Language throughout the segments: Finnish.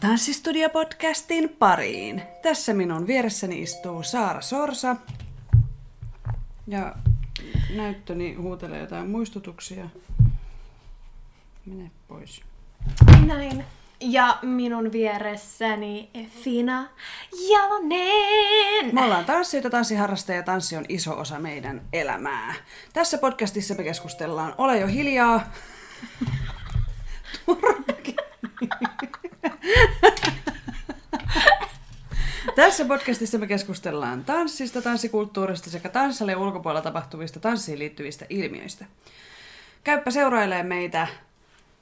Tanssistudio-podcastin pariin. Tässä minun vieressäni istuu Saara Sorsa. Ja näyttöni huutelee jotain muistutuksia. Mene pois. Näin. Ja minun vieressäni Fina Jalonen. Me ollaan tanssijoita, tanssiharrastajia ja tanssi on iso osa meidän elämää. Tässä podcastissa me keskustellaan Ole jo hiljaa. Turvakin. Tässä podcastissa me keskustellaan tanssista, tanssikulttuurista sekä tanssalle ulkopuolella tapahtuvista tanssiin liittyvistä ilmiöistä. Käyppä seurailee meitä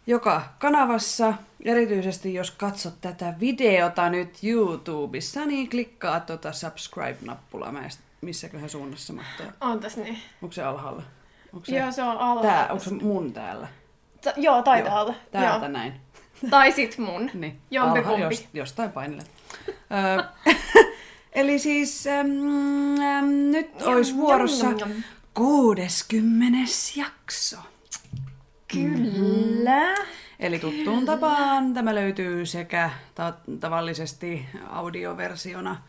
joka kanavassa, erityisesti jos katsot tätä videota nyt YouTubessa, niin klikkaa tuota subscribe-nappulaa, Mä missäköhän suunnassa mahtaa. On tässä niin. Onko se alhaalla? Onko Joo, se on alhaalla. Tää, onko se mun täällä? Ta- joo, taitaa olla. Täältä Joo. näin. Tai sit mun. Niin. Jompikumpi. jos, jostain painelet. Ö, Eli siis äm, äm, nyt olisi vuorossa jam, jam. 60. jakso. Kyllä. Eli tuttuun tapaan tämä löytyy sekä ta- tavallisesti audioversiona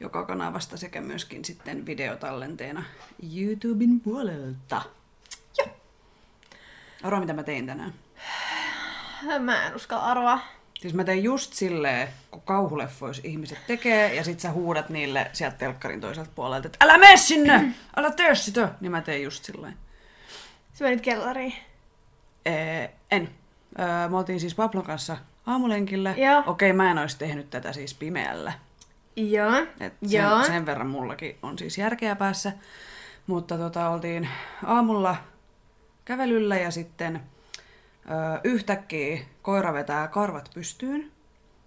joka kanavasta sekä myöskin sitten videotallenteena YouTuben puolelta. Joo. Arvoa, mitä mä tein tänään. Mä en uskalla arvaa. Siis mä tein just silleen, kun kauhuleffois ihmiset tekee, ja sit sä huudat niille sieltä telkkarin toiselta puolelta, että älä mene sinne, älä tee sitä. Niin mä tein just silleen. Sä menit kellariin. Ee, en. Öö, me oltiin siis Pablon kanssa aamulenkillä. Joo. Okei, mä en olisi tehnyt tätä siis pimeällä. Joo. Et Joo. sen, sen verran mullakin on siis järkeä päässä. Mutta tota, oltiin aamulla kävelyllä ja sitten yhtäkkiä koira vetää karvat pystyyn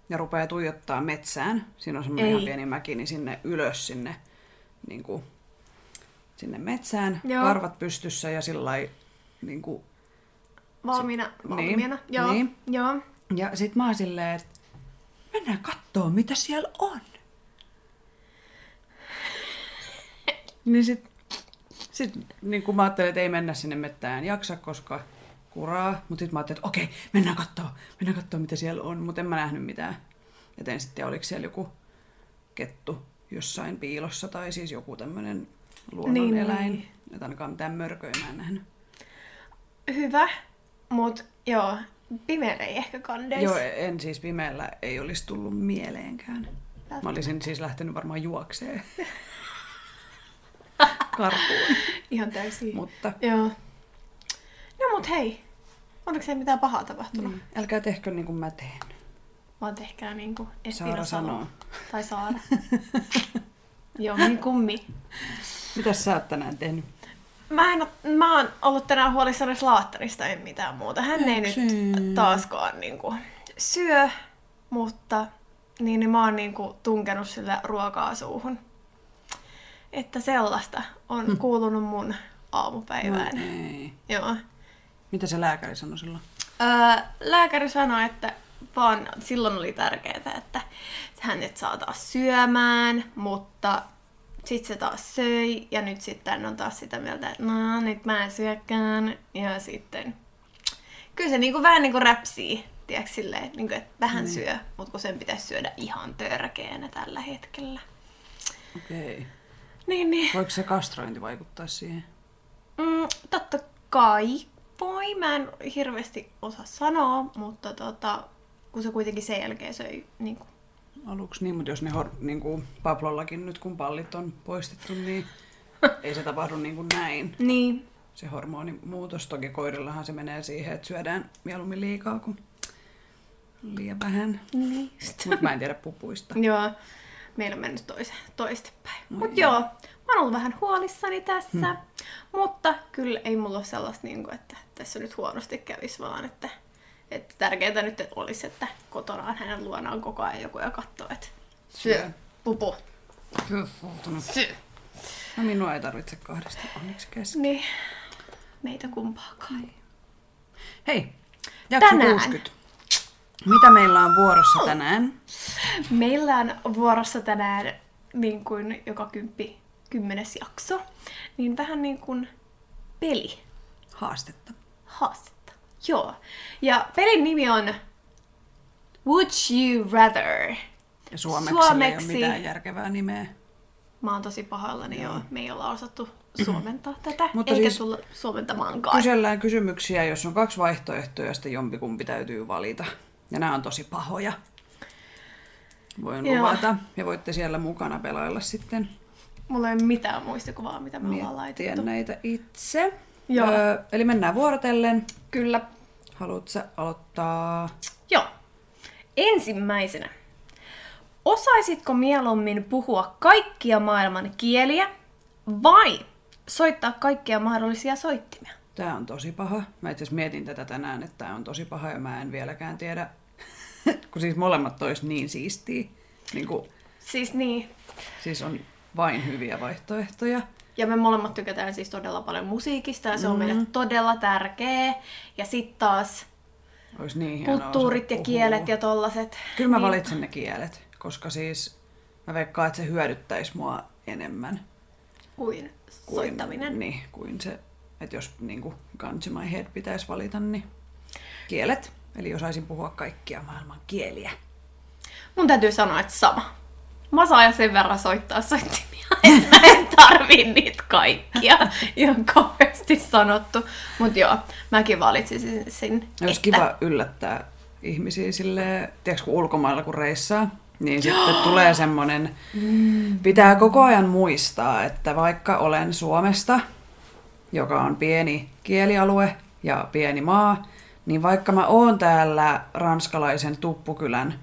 ja rupeaa tuijottaa metsään. Siinä on semmoinen Ei. ihan pieni mäki, niin sinne ylös sinne, niin kuin, sinne metsään. Joo. Karvat pystyssä ja sillä niin kuin, Valmiina. Niin, Valmiina. Joo. niin. Joo. ja sit mä oon silleen, että mennään kattoo, mitä siellä on. niin sit, sit niin kun mä ajattelin, että ei mennä sinne mettään jaksa, koska kuraa. Mutta sit mä ajattelin, että okei, mennään kattoo, mennään kattoo, mitä siellä on. Mutta en mä nähnyt mitään. Et en sitten oliko siellä joku kettu jossain piilossa tai siis joku tämmönen luonnoneläin. Niin. Että ainakaan mitään mörköä mä en nähnyt. Hyvä. Mut joo, pimeällä ei ehkä kandeis. Joo, en siis pimeällä ei olisi tullut mieleenkään. Mä olisin siis lähtenyt varmaan juokseen karkuun. Ihan täysin. Mutta Joo. Mut hei. Onneksi ei mitään pahaa tapahtunut. mm, älkää tehkö niin kuin mä teen. Vaan tehkää niinku Saara Espira sanoo. Tai Saara. Joo, niin kummi. Mitäs sä oot tänään tehnyt? Mä, en, oo- mä oon ollut tänään huolissani Slaatterista, en mitään muuta. Hän ei nyt Yksin. taaskaan niinku syö, mutta niin, niin mä oon niinku tunkenut sille ruokaa suuhun. Että sellaista on Hm. kuulunut mun aamupäivään. Ei. Joo. Mitä se lääkäri sanoi silloin? Öö, lääkäri sanoi, että vaan silloin oli tärkeää, että hänet saa taas syömään, mutta sitten se taas söi ja nyt sitten on taas sitä mieltä, että no nyt mä en syökään ja sitten kyllä se niinku vähän niinku räpsii, tiedätkö silleen, niinku, että vähän Niin. syö, mutta kun sen pitäisi syödä ihan törkeänä tällä hetkellä. Okei. Okay. Niin, niin. Voiko se kastrointi vaikuttaa siihen? Mm, totta kai voi, mä en hirveästi osaa sanoa, mutta tota, kun se kuitenkin sen jälkeen söi niin kuin, Aluksi niin, mutta jos ne hor- niin kuin Pablollakin nyt kun pallit on poistettu, niin ei se tapahdu niin kuin näin. niin, Se hormonimuutos. Toki koirillahan se menee siihen, että syödään mieluummin liikaa kuin liian vähän. niin. Mutta mä en tiedä pupuista. joo, meillä on mennyt toistepäin. No Mutta joo. joo, mä oon ollut vähän huolissani tässä, hmm. mutta kyllä ei mulla ole sellaista, niin kuin, että tässä nyt huonosti kävisi, vaan että, että tärkeintä nyt että olisi, että kotona on hänen luonaan koko ajan joku ja katsoo, että syö, Syö. pupu, Kyllä. syö. No minua ei tarvitse kahdesta onneksi kesken. Niin, meitä kumpaakaan. Hei, jakso Tänään. 60. Mitä meillä on vuorossa tänään? Meillä on vuorossa tänään niin kuin joka kymppi, kymmenes jakso, niin vähän niin kuin peli Haastetta. Haastetta. Joo. Ja pelin nimi on Would you rather? Ja suomeksi, suomeksi. ei ole mitään järkevää nimeä. Mä oon tosi pahoillani joo. Me ei olla osattu suomentaa tätä, Mutta eikä siis- tulla suomentamaankaan. Kysellään kysymyksiä, jos on kaksi vaihtoehtoa ja sitten jompikumpi täytyy valita. Ja nämä on tosi pahoja. Voin Joo. luvata. Ja voitte siellä mukana pelailla sitten. Mulla ei ole mitään muistikuvaa, mitä me ollaan laitettu. näitä itse. Joo. Öö, eli mennään vuorotellen. Kyllä. Haluatko aloittaa? Joo. Ensimmäisenä. Osaisitko mieluummin puhua kaikkia maailman kieliä vai soittaa kaikkia mahdollisia soittimia? Tämä on tosi paha. Mä itse mietin tätä tänään, että tämä on tosi paha ja mä en vieläkään tiedä. kun siis molemmat tois niin siistiä. Niin kuin, Siis niin. siis on vain hyviä vaihtoehtoja. Ja me molemmat tykätään siis todella paljon musiikista ja se on meille todella tärkeä. Ja sitten taas Olisi niin kulttuurit ja puhua. kielet ja tollaset. Kyllä mä niin, valitsen ne kielet, koska siis mä veikkaan, että se hyödyttäisi mua enemmän Kuin kuin, soittaminen. Niin, kuin se, että jos niin kuin gun to my head pitäisi valita, niin kielet. Eli osaisin puhua kaikkia maailman kieliä. Mun täytyy sanoa, että sama. Mä saan sen verran soittaa soittimia, että mä en tarvii niitä kaikkia. Ihan kauheasti sanottu. Mut joo, mäkin valitsisin sen, Olisi että... kiva yllättää ihmisiä sille, tiedätkö, kun ulkomailla kun reissaa, niin sitten tulee semmoinen, pitää koko ajan muistaa, että vaikka olen Suomesta, joka on pieni kielialue ja pieni maa, niin vaikka mä oon täällä ranskalaisen tuppukylän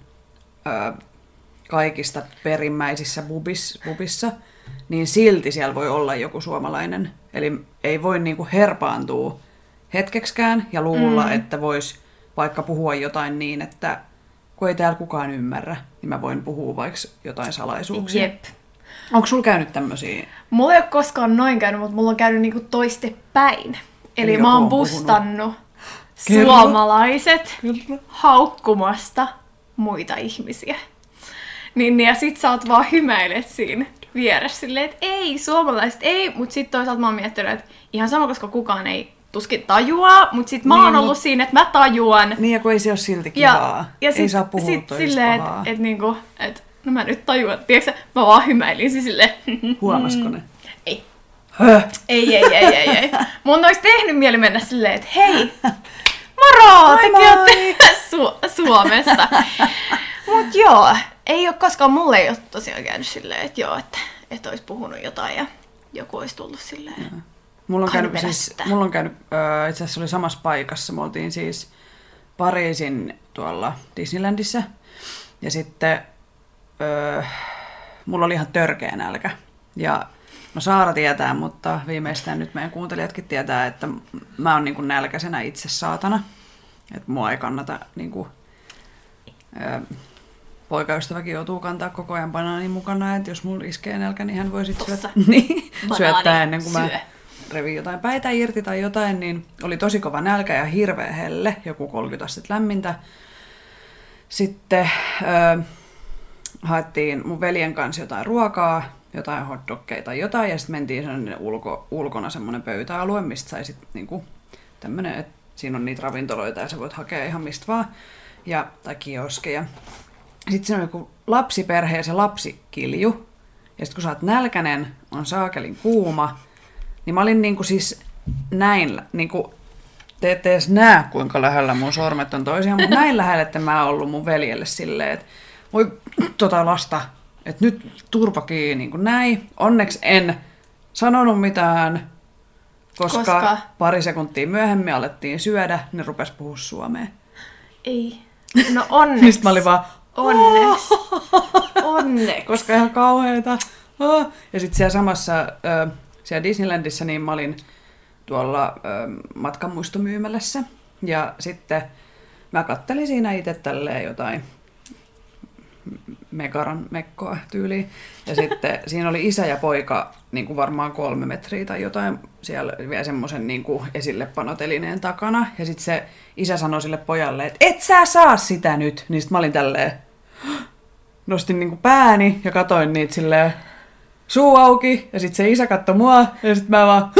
ö, kaikista perimmäisissä bubis, bubissa, niin silti siellä voi olla joku suomalainen. Eli ei voi niinku herpaantua hetkekskään ja luulla, mm. että vois vaikka puhua jotain niin, että kun ei täällä kukaan ymmärrä, niin mä voin puhua vaikka jotain salaisuuksia. Jep. Onko sulla käynyt tämmöisiä? Mulla ei ole koskaan noin käynyt, mutta mulla on käynyt niinku toistepäin. Eli Eli mä oon on puhunut. bustannut Kerro. suomalaiset haukkumasta muita ihmisiä. Niin, ja sit sä oot vaan hymäilet siinä vieressä silleen, että ei, suomalaiset ei, mutta sit toisaalta mä oon miettinyt, että ihan sama, koska kukaan ei tuskin tajuaa, mutta sit mä Niin, oon ollut mut- siinä, että mä tajuan. Niin ja kun ei se ole silti kivaa. ja ei sit, saa puhua sit silleen, että et, niinku, et, no mä nyt tajuan, tiedätkö mä vaan hymäilin siis silleen, Huomasiko ne? ei, Höh. ei, ei, ei, ei, ei. Mun olisi tehnyt mieli mennä silleen, että hei, moro, Moi tekin moi. Su- Suomesta. Mut joo, ei ole koskaan, mulle ei ole tosiaan käynyt silleen, että joo, että, että olisi puhunut jotain ja joku olisi tullut silleen. Mulla on käynyt, siis, mulla on käynyt äh, itse asiassa oli samassa paikassa. Me oltiin siis Pariisin tuolla Disneylandissa. Ja sitten äh, mulla oli ihan törkeä nälkä. Ja no Saara tietää, mutta viimeistään nyt meidän kuuntelijatkin tietää, että mä oon niinku nälkäisenä itse saatana. Että mua ei kannata niinku, äh, poikaystäväkin joutuu kantaa koko ajan banaanin mukana, että jos mulla iskee nälkä, niin hän voi sitten syöttää, niin, syöttää ennen kuin mä syö. revin jotain päitä irti tai jotain, niin oli tosi kova nälkä ja hirveä helle, joku 30 astetta lämmintä. Sitten ö, haettiin mun veljen kanssa jotain ruokaa, jotain hotdogkeja tai jotain, ja sitten mentiin sellainen ulko, ulkona semmoinen pöytäalue, mistä sai sitten niinku tämmönen, että siinä on niitä ravintoloita ja sä voit hakea ihan mistä vaan, ja, tai kioskeja. Sitten siinä on joku lapsiperhe ja se lapsi kilju. Ja sitten kun sä oot nälkänen, on saakelin kuuma, niin mä olin niinku siis näin, niinku, te ette edes näe kuinka lähellä mun sormet on toisiaan, mutta näin lähellä, että mä oon ollut mun veljelle silleen, että voi tota lasta, että nyt turpa kiinni, niin kuin näin. Onneksi en sanonut mitään, koska, Koska? koska pari sekuntia myöhemmin alettiin syödä, ne rupes puhua suomea. Ei. No onneksi. Mistä mä olin vaan, Onneksi. Onneksi. koska ihan kauheeta. Ah. Ja sitten siellä samassa, siellä Disneylandissa, niin mä olin tuolla ö, matkanmuistomyymälässä. Ja sitten mä kattelin siinä itse tälleen jotain Megaran mekkoa tyyliin. Ja sitten siinä oli isä ja poika niin kuin varmaan kolme metriä tai jotain siellä vielä semmoisen niin kuin esillepanotelineen takana. Ja sitten se isä sanoi sille pojalle, että et sä saa sitä nyt. Niin sitten mä olin tälleen, nostin niin kuin pääni ja katoin niitä silleen suu auki. Ja sitten se isä katsoi mua ja sitten mä vaan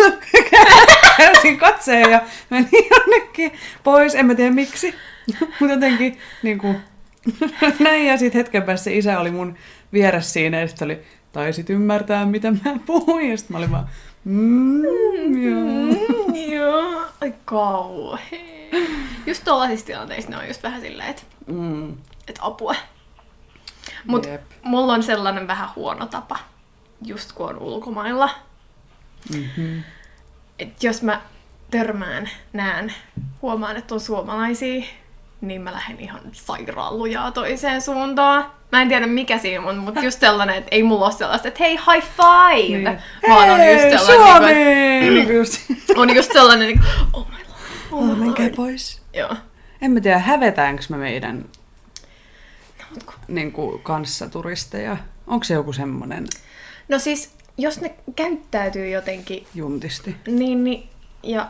käänsin katseen ja menin jonnekin pois. En mä tiedä miksi. Mutta jotenkin niin kuin, Näin ja sitten hetken päässä isä oli mun vieressä siinä ja sitten oli, taisit ymmärtää mitä mä puhuin. Ja sitten mä olin vaan, mm, joo. Mm, joo. Ai kauhea. Just tuollaisissa tilanteissa ne on just vähän silleen, että Mm. et apua. Mut Jep. mulla on sellainen vähän huono tapa, just kun on ulkomailla. Mm-hmm. Et jos mä törmään, näen, huomaan, että on suomalaisia, niin mä lähden ihan sairaan lujaa toiseen suuntaan. Mä en tiedä mikä siinä on, mutta just sellainen, että ei mulla ole sellaista, että hei high five! Niin. Vaan on just sellainen, niin kuin kuin, on just sellainen, niin kuin, oh my lord, oh oh, my menkää lord. pois. Joo. En mä tiedä, hävetäänkö me meidän niin kuin, kanssaturisteja? Onko se joku semmonen No siis, jos ne käyttäytyy jotenkin juntisti? Niin, niin, ja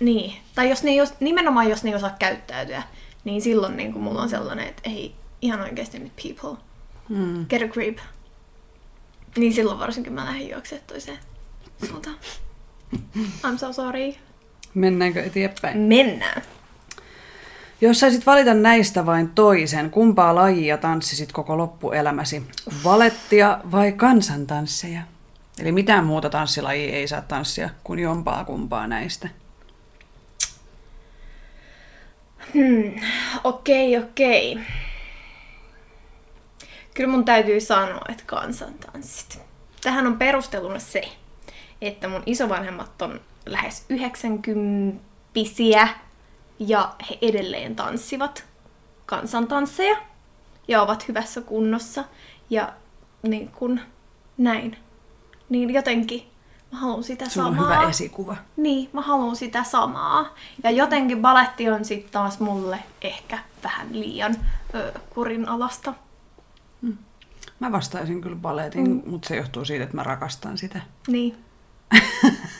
niin. Tai jos ne ei os, nimenomaan jos ne ei osaa käyttäytyä, niin silloin niin kuin mulla on sellainen, että ei ihan oikeasti nyt people, Mm. get a grip. Niin silloin varsinkin mä lähdin juoksemaan toiseen suuntaan. I'm so sorry. Mennäänkö eteenpäin? Mennään. Jos saisit valita näistä vain toisen, kumpaa lajia tanssisit koko loppuelämäsi? Valettia vai kansantansseja? Eli mitään muuta tanssilajia ei saa tanssia kuin jompaa kumpaa näistä. Hmm. Okei, okei. Kyllä mun täytyy sanoa, että kansantanssit. Tähän on perusteluna se, että mun isovanhemmat on lähes 90 ja he edelleen tanssivat kansantansseja ja ovat hyvässä kunnossa ja niin kun näin. Niin jotenkin mä haluan sitä Sulla on samaa. hyvä esikuva. Niin, mä haluan sitä samaa. Ja jotenkin baletti on sitten taas mulle ehkä vähän liian ö, kurinalasta. Mä vastaisin kyllä baletin, mm. mutta se johtuu siitä, että mä rakastan sitä. Niin.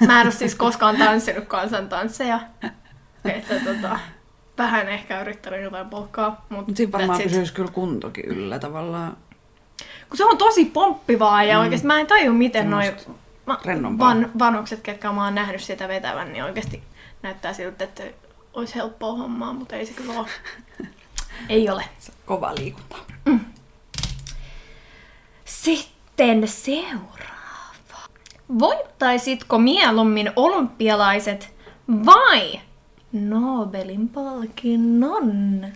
Mä en ole siis koskaan tanssinut kansantansseja. Että tota, vähän ehkä yrittänyt jotain polkkaa, mutta siinä varmaan pysyisi kyllä kuntokin yllä tavallaan. Kun se on tosi pomppivaa ja mm. oikeasti mä en taju miten noin van, vanhukset, ketkä mä oon nähnyt sitä vetävän, niin oikeasti näyttää siltä, että olisi helppoa hommaa, mutta ei se kyllä ole. ei ole. Kova liikunta. Sitten seuraava. Voittaisitko mieluummin olympialaiset vai Nobelin palkinnon?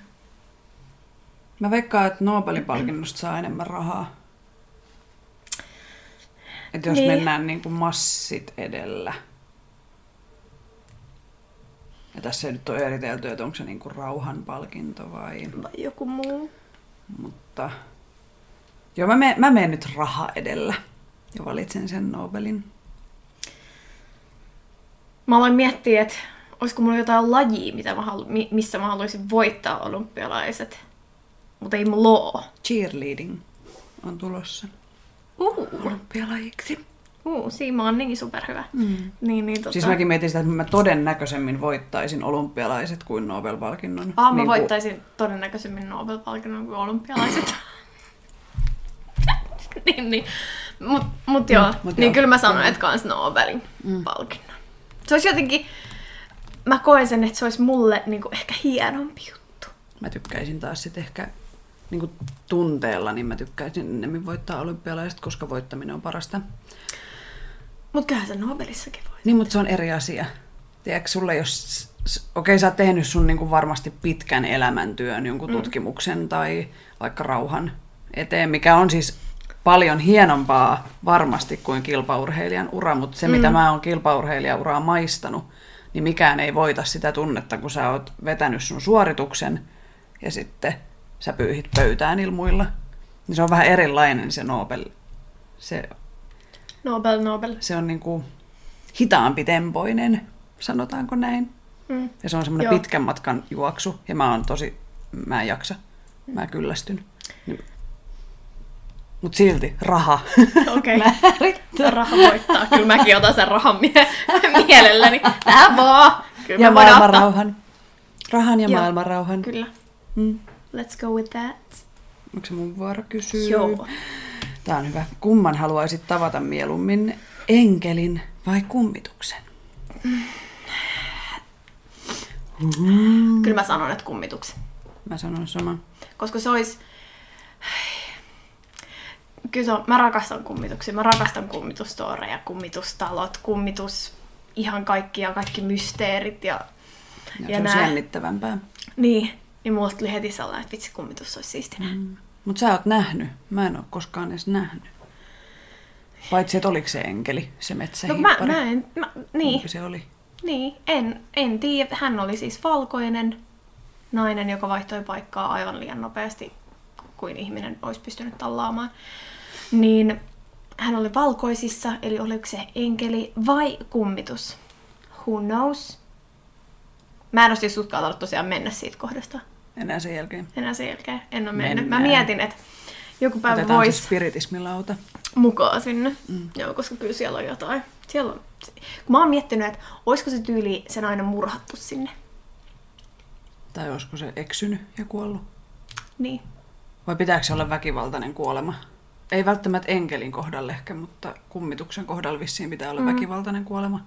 Mä veikkaan, että Nobelin palkinnosta saa enemmän rahaa. Että jos Niin. mennään niin kuin massit edellä. Ja tässä ei nyt ole eritelty, että onko se niin kuin rauhan palkinto vai... Vai joku muu? Mutta... Joo, mä menen, mä menen nyt raha edellä. Ja valitsen sen Nobelin. Mä aloin miettiä, että olisiko mulla jotain lajia, mitä mä halu- mi- missä mä haluaisin voittaa olympialaiset. Mutta ei mulla oo. Cheerleading on tulossa Uh, olympialajiksi. uh, Siima on niin superhyvä. Mm. Niin, niin, tota... Siis mäkin mietin sitä, että mä todennäköisemmin voittaisin olympialaiset kuin Nobel-palkinnon. Ah, mä Niin kuin- voittaisin todennäköisemmin Nobel-palkinnon kuin olympialaiset. niin, niin. Mut, mut joo, Mm, mut niin joo. kyllä mä sanon, Mm. että kans Nobelin palkinnon. Se olisi jotenkin, mä koen sen, että se olisi mulle niinku ehkä hienompi juttu. Mä tykkäisin taas sit ehkä niin kuin tunteella, niin mä tykkäisin enemmän voittaa olympialaiset, koska voittaminen on parasta. Mut kyllähän se Nobelissakin voi. Niin, mutta se on eri asia. Tiedätkö, sulle jos... Okei, sä oot tehnyt sun niin kuin varmasti pitkän elämäntyön, jonkun mm. tutkimuksen tai vaikka rauhan eteen, mikä on siis paljon hienompaa varmasti kuin kilpaurheilijan ura, mutta se, mm. mitä mä oon kilpaurheilijan uraa maistanut, niin mikään ei voita sitä tunnetta, kun sä oot vetänyt sun suorituksen ja sitten sä pyyhit pöytään ilmuilla. Niin se on vähän erilainen se Nobel. Se Nobel, Nobel. se on niinku hitaampi tempoinen, sanotaanko näin. Mm. Ja se on semmoinen Joo. pitkän matkan juoksu, ja mä oon tosi, mä en jaksa, mä kyllästyn. Niin. Mut silti, raha. Okei. Okay. Raha voittaa. Kyllä mäkin otan sen rahan mie- mielelläni. Tää vaan. Kyllä ja mä voidaan maailman ottaa. rauhan. Rahan ja Joo. maailman rauhan. Kyllä. Mm. Let's go with that. Onko se mun vuoro kysyä? Joo. Tää on hyvä. Kumman haluaisit tavata mieluummin, enkelin vai kummituksen? Kyllä mä sanon, että kummituksen. Mä sanon saman. Koska se olisi... Kyllä se on, mä rakastan kummituksia. Mä rakastan kummitustoreja, kummitustalot, kummitus, ihan kaikki ja kaikki mysteerit ja, Ja, Ja se nää- on jännittävämpää. niin. Niin mulla tuli heti sellainen, että vitsi kummitus olisi siistinä. Mm. Mutta sä oot nähnyt. Mä en oo koskaan edes nähnyt. Paitsi, että oliko se enkeli, se No kun mä, mä en, mä, niin, Kumpi se oli? niin, en, en tiedä. Hän oli siis valkoinen nainen, joka vaihtoi paikkaa aivan liian nopeasti kuin ihminen olisi pystynyt tallaamaan. Niin hän oli valkoisissa, eli oliko se enkeli vai kummitus? Who knows? Mä en ole siis uskaltanut tosiaan mennä siitä kohdasta Enää sen jälkeen. enää sen jälkeen. En ole mennyt. Mä Mennään. mietin, että joku päivä Otetaan voisi spiritismilauta. mukaan sinne. Mm. Joo, koska kyllä siellä on jotain. Siellä on... Kun mä oon miettinyt, että olisiko se tyyli sen aina murhattu sinne. Tai olisiko se eksynyt ja kuollut? Niin. Vai pitääkö se olla väkivaltainen kuolema? Ei välttämättä enkelin kohdalla ehkä, mutta kummituksen kohdalla vissiin pitää olla mm. väkivaltainen kuolema.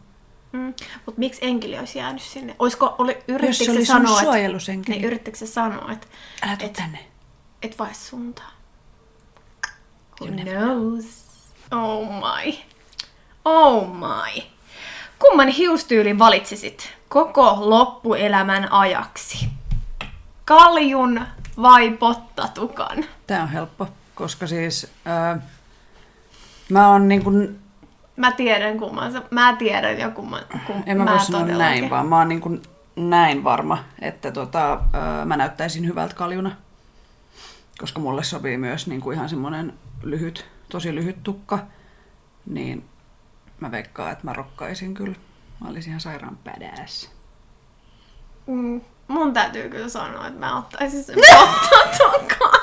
Mm. Mutta miksi enkeli olisi jäänyt sinne? Olisiko, oli, Jos se oli sanoa, että, suojelusenkeli. niin, yrittikö se sanoa, että Älä et- tänne. et vaihda suuntaan? Who knows? Oh my. Oh my. Kumman hiustyylin valitsisit koko loppuelämän ajaksi? Kaljun vai pottatukan? Tää on helppo, koska siis ää, mä oon niin kuin, Mä tiedän kumman sä, mä tiedän jo kumman, kum, en mä, voi sanoa todellakin. näin, vaan mä oon niin kuin näin varma, että tota, ää, mä näyttäisin hyvältä kaljuna. Koska mulle sopii myös niin kuin ihan semmonen lyhyt, tosi lyhyt tukka. Niin mä veikkaan, että mä rokkaisin kyllä. Mä olisin ihan sairaan badass. Mm, mun täytyy kyllä sanoa, että mä ottaisin sen pottatukan.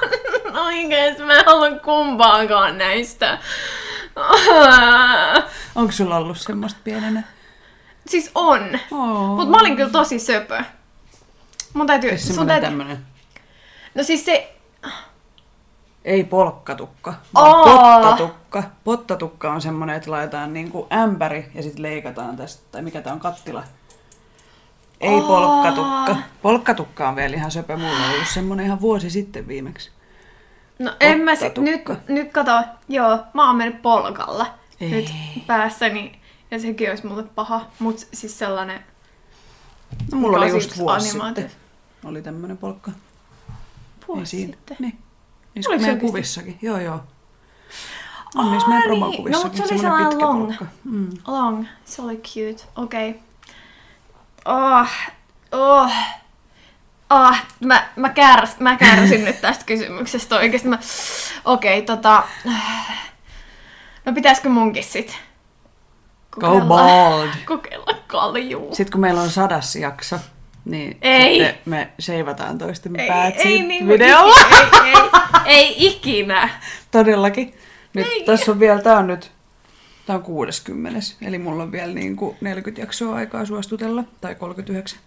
Oikeesti mä en halua kumpaakaan näistä. Onko sulla ollut semmoista pienenä? Siis on. Oh. Mut mä olin kyllä tosi söpö. Mun täytyy... Sun täytyy tämmönen, no siis se... ei polkkatukka, vaan Aa. pottatukka. Pottatukka on semmonen, että laitetaan niinku ämpäri ja sitten leikataan tästä, tai mikä tää on, kattila. Ei Aa. polkkatukka. Polkkatukka on vielä ihan söpö. Mulla on ollut semmonen ihan vuosi sitten viimeksi. No en mä sit, nyt, nyt kato, joo, mä oon mennyt polkalla Ei. nyt päässäni. Ja sekin olisi mulle paha, mut siis sellainen... No, mulla oli just vuosi animaatio. sitten. Oli tämmönen polkka. Vuosi Ei siinä. sitten. Niin. Niissä Oliko meidän kuvissakin. Joo, joo. On niissä meidän niin. promokuvissakin. No, mut se oli sellainen pitkä long. polkka. Mm. Long. Se oli cute. Okei. Okay. Oh. Oh. Oh. Mä, mä, kärs, mä kärsin nyt tästä kysymyksestä oikeesti. Mä... Okei, okay, tota... No pitäisikö munkin sit? Go bald. Kokeilla kaljuu. Sitten kun meillä on sadas jakso, niin Ei. sitten me seivataan toistemme Ei, päät ei, siitä niin videolla. Ei, ei, ei, ikinä. Todellakin. Nyt Ei. tässä on vielä, tää on nyt, tää on 60. Eli mulla on vielä niin kuin 40 jaksoa aikaa suostutella. Tai 39.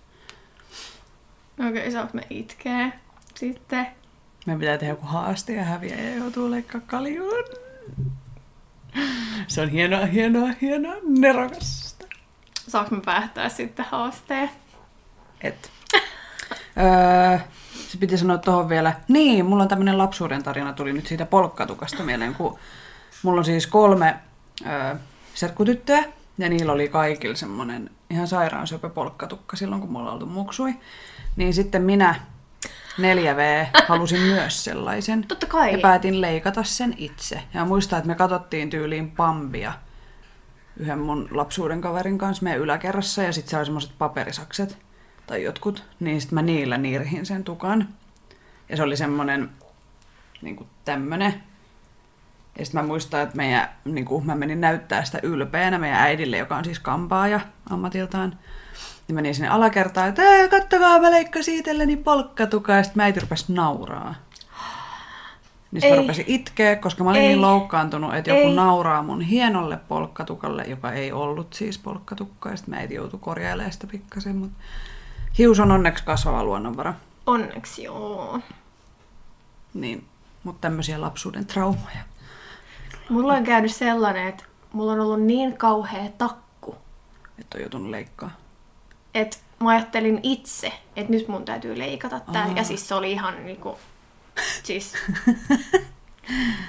Okei, okay, saanko me itkeä sitten? Meidän pitää tehdä joku haaste ja häviä ja joutuu leikkaa kaljuun. Se on hienoa, hienoa, hienoa, nerokasta. Saanko me päättää sitten haasteen? Et. öö, se piti sanoa tuohon vielä. Niin, mulla on tämmönen lapsuuden tarina, tuli nyt siitä polkkatukasta mieleen, kun mulla on siis kolme öö, serkkutyttöä, ja niillä oli kaikilla semmonen ihan sairaan söpö polkkatukka silloin, kun mulla oltu muksui. Niin sitten minä 4V halusin myös sellaisen. Totta kai. Ja päätin leikata sen itse. Ja muistan, että me katsottiin tyyliin Pambia yhden mun lapsuuden kaverin kanssa meidän yläkerrassa. Ja sitten se oli semmoiset paperisakset tai jotkut. Niin sitten mä niillä niirhin sen tukan. Ja se oli semmonen niinku tämmönen. Ja sitten mä muistan, että meidän, niinku, mä menin näyttää sitä ylpeänä meidän äidille, joka on siis kampaaja ammatiltaan. Niin menin sinne alakertaan, että "Ää, kattokaa, mä leikkasin itselleni palkkatukaa. Ja sitten äiti rupesi nauraa. Niin sitten mä rupesin itkeä, koska mä olin Ei. niin loukkaantunut, että joku Ei. nauraa mun hienolle polkkatukalle, joka ei ollut siis polkkatukka. Ja sitten mä äiti joutui korjailemaan sitä pikkasen. Mutta hius on onneksi kasvava luonnonvara. Onneksi joo. Niin, mutta tämmöisiä lapsuuden traumoja. Mulla on käynyt sellainen, että mulla on ollut niin kauhea takku, Että on joutunut leikkaa. että mä ajattelin itse, että nyt mun täytyy leikata tää. Ja siis se oli ihan niinku, siis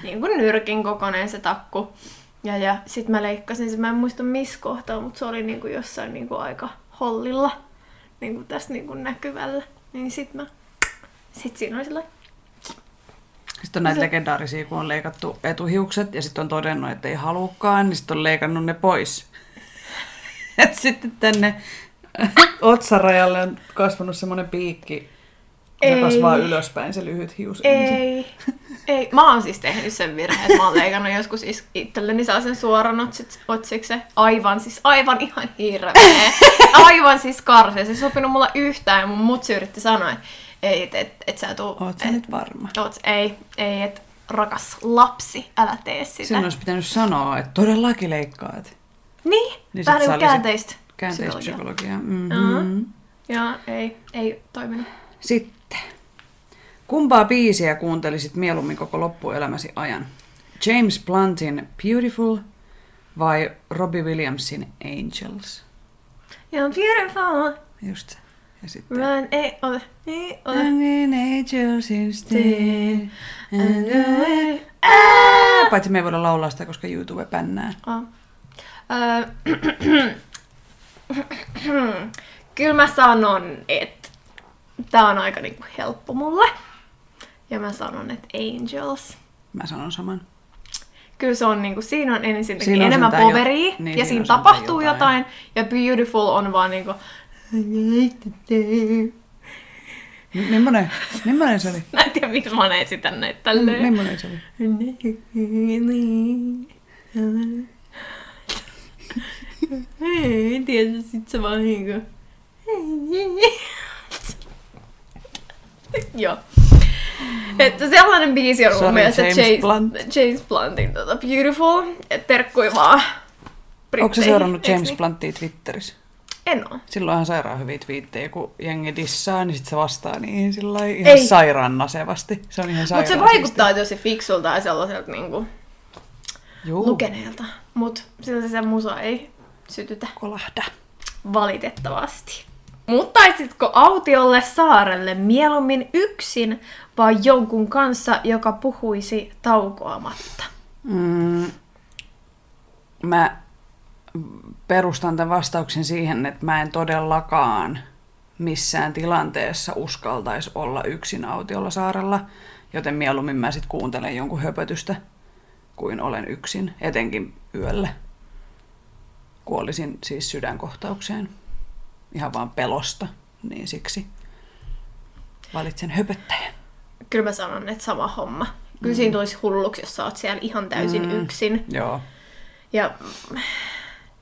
niinku nyrkin kokoinen se takku. Ja, ja sit mä leikkasin sen, mä en muista missä kohtaa, mutta se oli niinku jossain niinku aika hollilla, niinku tässä niinku näkyvällä. Niin sit mä, sit siinä oli sellainen, Sitten on näitä legendaarisia, kun on leikattu etuhiukset ja sitten on todennut, että ei halukkaan, niin sitten on leikannut ne pois. Et sitten tänne otsarajalle on kasvanut semmoinen piikki, kun se Ei. kasvaa ylöspäin se lyhyt hius. ei, ei. Mä oon siis tehnyt sen virheen, että mä oon leikannut joskus is- itselleni saa sen suoran otsit, otsiksen. Aivan, siis aivan ihan hirveä. Aivan siis karsea. Se ei sopinut mulla yhtään ja mun mutsi yritti sanoa, että ei, et, et, et sä tuu... Oot sä et, nyt varma? Oot, ei, ei, et rakas lapsi, älä tee sitä. Sinun olisi pitänyt sanoa, että todellakin leikkaat. Niin, Niin vähän niin käänteistä. Käänteistä psykologiaa. Mm-hmm. Joo, ei, ei toiminut. Sitten. Kumpaa biisiä kuuntelisit mieluummin koko loppuelämäsi ajan? James Bluntin Beautiful vai Robbie Williamsin Angels? You're beautiful. Just se. Ja sitten... Run, ei ole, ei ole. I'm in angels instead. And away. Ää! Paitsi me ei voida laulaa sitä, koska YouTube pännää. Oh. Kyllä mä sanon, että tää on aika niinku helppo mulle. Ja mä sanon, että Angels. Mä sanon saman. Kyllä se on niinku, siinä on ensinnäkin Siinä on enemmän sentään jo- poveria, niin, ja siinä siinä tapahtuu jotain. jotain. ja Beautiful on vaan niinku... M- Mimmonen, mimmonen se oli? Mä en tiedä, miksi mä esitän näitä tälleen. Mimmonen se oli? En tiedä, sit se vaan niinku... Joo. Että sellainen biisi on mun mielestä James James, Blunt. James Bluntin tota Beautiful. Et terkkui vaan Onko Britteihin, seurannut James? Bluntia Twitterissä? En oo. Silloin ihan sairaan hyviä twiittejä, kun jengi dissaa, niin sit se vastaa niihin sillä ihan Ei. sairaan nasevasti. Se on ihan Mutta se vaikuttaa tosi fiksulta ja sellaiselta niinku Juu. lukeneelta. Mut silti se musa ei sytytä. Kolahda. Valitettavasti. Muuttaisitko autiolle saarelle mieluummin yksin vai jonkun kanssa, joka puhuisi taukoamatta? Mm, mä perustan tämän vastauksen siihen, että mä en todellakaan missään tilanteessa uskaltaisi olla yksin autiolla saarella, joten mieluummin mä sitten kuuntelen jonkun höpötystä kuin olen yksin, etenkin yöllä. Kuolisin siis sydänkohtaukseen ihan vaan pelosta, niin siksi valitsen höpöttäjän. Kyllä mä sanon, että sama homma. Kyllä mm. siinä tulisi hulluksi, jos sä oot siellä ihan täysin mm. yksin. Joo. Ja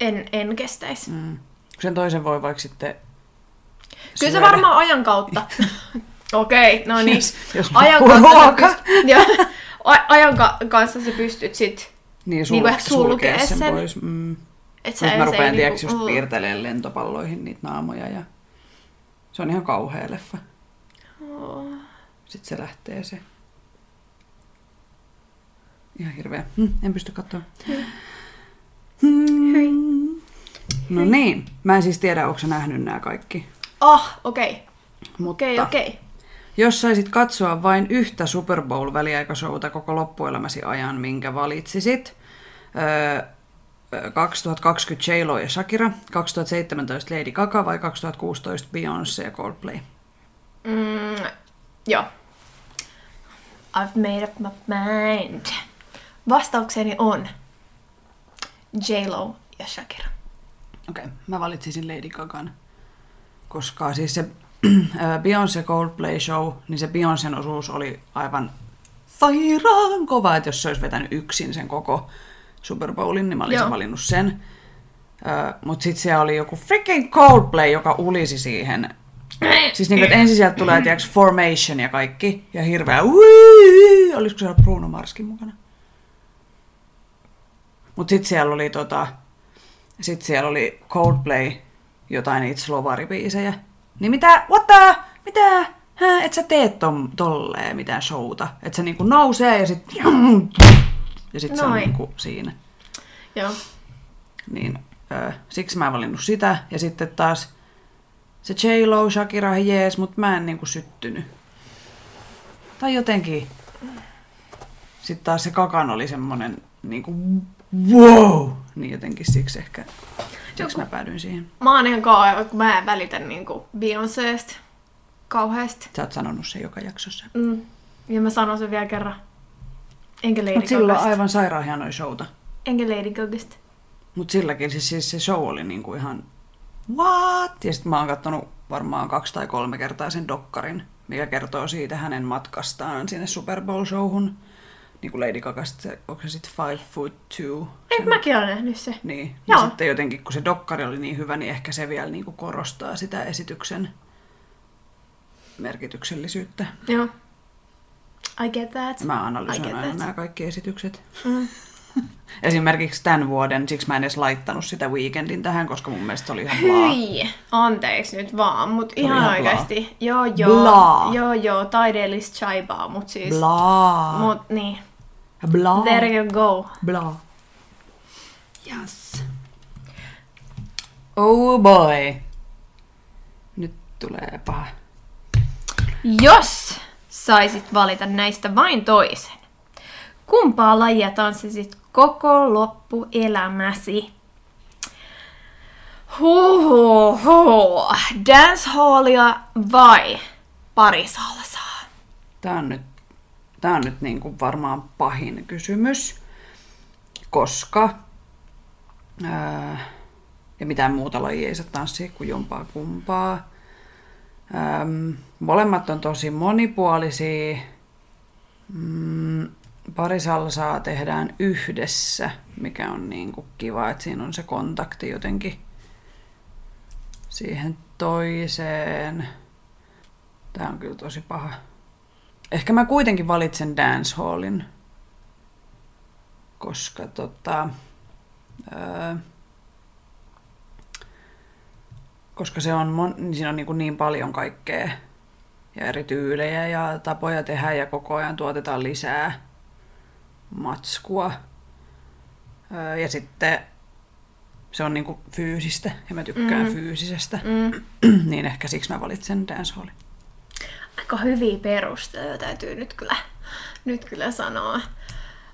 en, en kestäisi. Mm. Sen toisen voi vaikka sitten Kyllä se syödä. varmaan ajan kautta. Okei, okay, no niin. Jos- jos ajan, kautta sä ruoka. pyst- ja, ajan ka- kanssa sä pystyt sit, Niin, sul- ehkä sulkea sen, sen. pois. Mm. että sä Nyt mä rupean ei tiedäks niinku- just piirtelemään lentopalloihin niitä naamoja ja se on ihan kauhea leffa. Oh. Sitten se lähtee se. Ihan hirveä. Hm, en pysty katsoa. Hmm. No niin, mä en siis tiedä, onko sä nähnyt nämä kaikki. Ah, okei. Okay. Mutta Okei, okay, okei. Okay. jos saisit katsoa vain yhtä Super Bowl-väliaikashouta koko loppuelämäsi ajan, minkä valitsisit? Öö, 2020 J-Lo ja Shakira, 2017 Lady Gaga vai 2016 Beyoncé ja Coldplay? Mm, joo. I've made up my mind. Vastaukseni on J-Lo ja Shakira. Okei, okay, mä valitsisin Lady Gagan, koska siis se Beyoncé Coldplay show, niin se Beyoncén osuus oli aivan sairaan kova, että jos se olisi vetänyt yksin sen koko Super Bowlin, niin mä olisin Joo. valinnut sen. Mutta sitten siellä oli joku freaking Coldplay, joka ulisi siihen. Siis niin, että ensin sieltä tulee tiiäks, Formation ja kaikki, ja hirveä olisiko siellä Bruno Marskin mukana? Mutta sitten siellä oli tota, sitten siellä oli Coldplay, jotain niitä slovaribiisejä. Niin mitä, what the, mitä, Hä, et sä teet tom, tolleen mitään showta. Et se niinku nousee ja sit, ja sit se on niinku siinä. Joo. Niin, ö, siksi mä en valinnut sitä. Ja sitten taas Se J-Lo, Shakira, jees, mutta mä en niinku syttynyt. Tai jotenkin. Sitten taas se Kakan oli semmonen niinku wow! Niin jotenkin siksi ehkä, siksi mä päädyin siihen. Mä oon ihan kauan, kun mä en välitä niinku Beyoncésta kauheasti. Sä oot sanonut sen joka jaksossa. Mm. Ja mä sanon sen vielä kerran. Enkä Lady silloin Gagasta. aivan sairaan hienoja showta. Enkä Lady Gagasta. Mut silläkin siis, siis se show oli niinku ihan what? Ja sit mä oon kattonut varmaan kaksi tai kolme kertaa sen dokkarin, mikä kertoo siitä hänen matkastaan sinne Super Bowl showhun. Niin kuin Lady Gagasta, onko se sitten Five Foot Two? Eikö mäkin ole nähnyt se? Niin. Ja Joo. sitten jotenkin, kun se dokkari oli niin hyvä, niin ehkä se vielä niinku korostaa sitä esityksen merkityksellisyyttä. Joo. I get that. Mä analysoin aina that. nämä kaikki esitykset. Mm. Esimerkiksi tämän vuoden, siksi mä en edes laittanut sitä weekendin tähän, koska mun mielestä se oli ihan blaa. Hyi, anteeksi nyt vaan, mut ihan ihan oikeasti. Joo joo, Blaa. joo joo, taideellista chaibaa, mut siis... Blaa. Mut niin, Blaa. there you go. Blaa. Yes. Oh boy. Nyt tulee paha. Jos saisit valita näistä vain toisen, kumpaa lajia tanssisit koko loppuelämäsi? Huhuhu, dancehallia vai parisalsaa? Tää on nyt, tää on nyt niin kuin varmaan pahin kysymys, koska ää, ja mitään muuta lajia ei saa tanssia kuin jompaa kumpaa. Ähm, molemmat on tosi monipuolisia. Mm, pari salsaa tehdään yhdessä, mikä on niin kuin kiva, että siinä on se kontakti jotenkin siihen toiseen. Tämä on kyllä tosi paha. Ehkä mä kuitenkin valitsen dancehallin, koska tota, öö, koska se on, mon, niin siinä on niin, kuin niin paljon kaikkea ja eri tyylejä ja tapoja tehdä ja koko ajan tuotetaan lisää matskua. Öö, ja sitten se on niin kuin fyysistä ja mä tykkään mm. fyysisestä, Mm. niin ehkä siksi mä valitsen dancehallin. Aika hyviä perusteita täytyy nyt kyllä, nyt kyllä sanoa.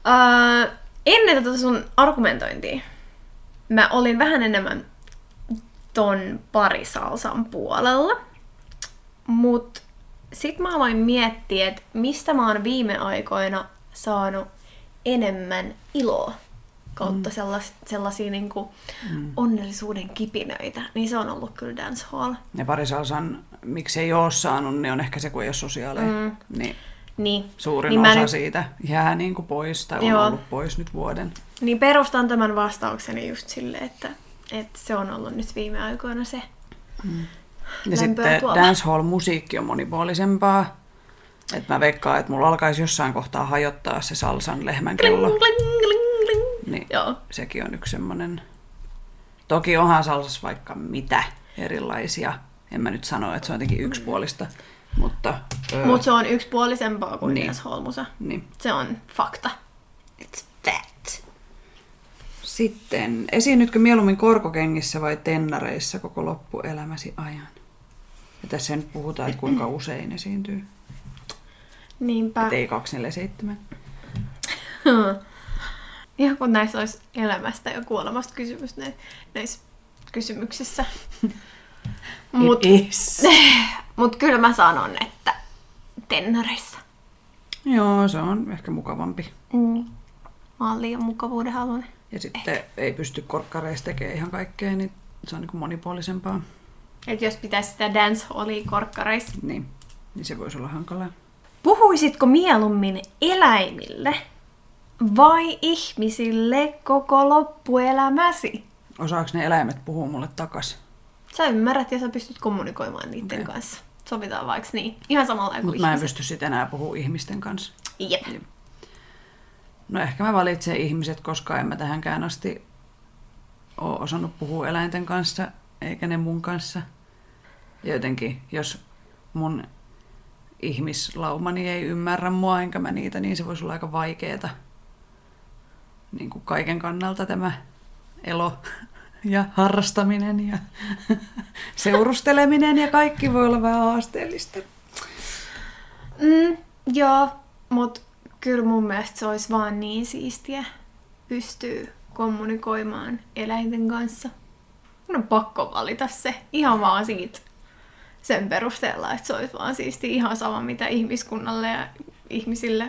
Öö, ennen tätä sun argumentointia mä olin vähän enemmän ton parisalsan puolella. Mut sit mä aloin miettiä, että mistä mä oon viime aikoina saanut enemmän iloa kautta sellas, sellaisia niinku onnellisuuden kipinöitä, niin se on ollut kyllä dancehall. Ja parisalsan, miksi ei ole saanut, niin on ehkä se, kun ei ole sosiaaleja. Mm. Niin Niin, suurin niin osa nyt- siitä jää niin kuin pois tai on Joo. ollut pois nyt vuoden. Niin perustan tämän vastaukseni just silleen, että, että se on ollut nyt viime aikoina se. Ja Lämpöä sitten dancehall-musiikki on monipuolisempaa. Et mä veikkaan, että mulla alkaisi jossain kohtaa hajottaa se salsan lehmän kello. kling, kling, kling. Niin Joo. sekin on yksi semmoinen. Toki onhan salsassa vaikka mitä erilaisia. En mä nyt sano, että se on jotenkin yksipuolista. Mutta öö, Mutta se on yksipuolisempaa kuin Niin. dancehall-musa. niin. Se on fakta. It's fact. Sitten, esiinnytkö mieluummin korkokengissä vai tennareissa koko loppuelämäsi ajan? Ja tässä nyt puhutaan, että kuinka usein esiintyy. Niinpä. Et ei 247. Ihan kun näissä olisi elämästä ja kuolemasta kysymys nä- näissä kysymyksissä. Mut, mut kyllä mä sanon, että tennareissa. Joo, se on ehkä mukavampi. Mm. Mä oon liian mukavuuden halunen. Ja sitten ei pysty korkkareissa tekemään ihan kaikkea, niin se on niin monipuolisempaa. Et jos pitäisi sitä dancehallia korkkareissa. Niin, niin se voisi olla hankalaa. Puhuisitko mieluummin eläimille vai ihmisille koko loppuelämäsi? Osaako ne eläimet puhua mulle takas? Sä ymmärrät ja sä pystyt kommunikoimaan niiden okay. kanssa. Sovitaan vaikka niin. Ihan samalla kuin Mutta mä en pysty sitten enää puhua ihmisten kanssa. Jep. No ehkä mä valitsen ihmiset, koska en mä tähänkään asti ole osannut puhua eläinten kanssa, eikä ne mun kanssa. Ja jotenkin, jos mun ihmislaumani ei ymmärrä mua, enkä mä niitä, niin se voisi olla aika vaikeeta niin kuin kaiken kannalta tämä elo ja harrastaminen ja seurusteleminen ja kaikki voi olla vähän haasteellista. Mm, joo, mut kyllä mun mielestä se olisi vaan niin siistiä pystyy kommunikoimaan eläinten kanssa. Mun on pakko valita se ihan vaan siitä sen perusteella, että se olisi vaan siisti ihan sama mitä ihmiskunnalle ja ihmisille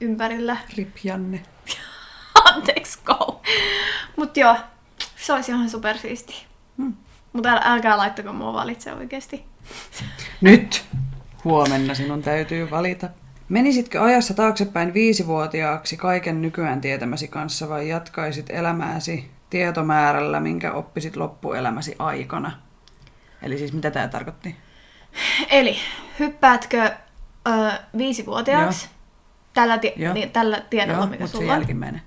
ympärillä. Rip Janne. Anteeksi, go. Mut joo, se olisi ihan supersiisti. Hmm. Mutta äl, älkää laittako mua valitse oikeesti. Nyt! Huomenna sinun täytyy valita. Menisitkö ajassa taaksepäin viisivuotiaaksi kaiken nykyään tietämäsi kanssa vai jatkaisit elämääsi tietomäärällä, minkä oppisit loppuelämäsi aikana? Eli siis mitä tämä tarkoitti? Eli hyppäätkö ö, viisivuotiaaksi tällä, tie- Joo. niin, tällä tiedolla, Joo, mikä sulla on? jälkimmäinen.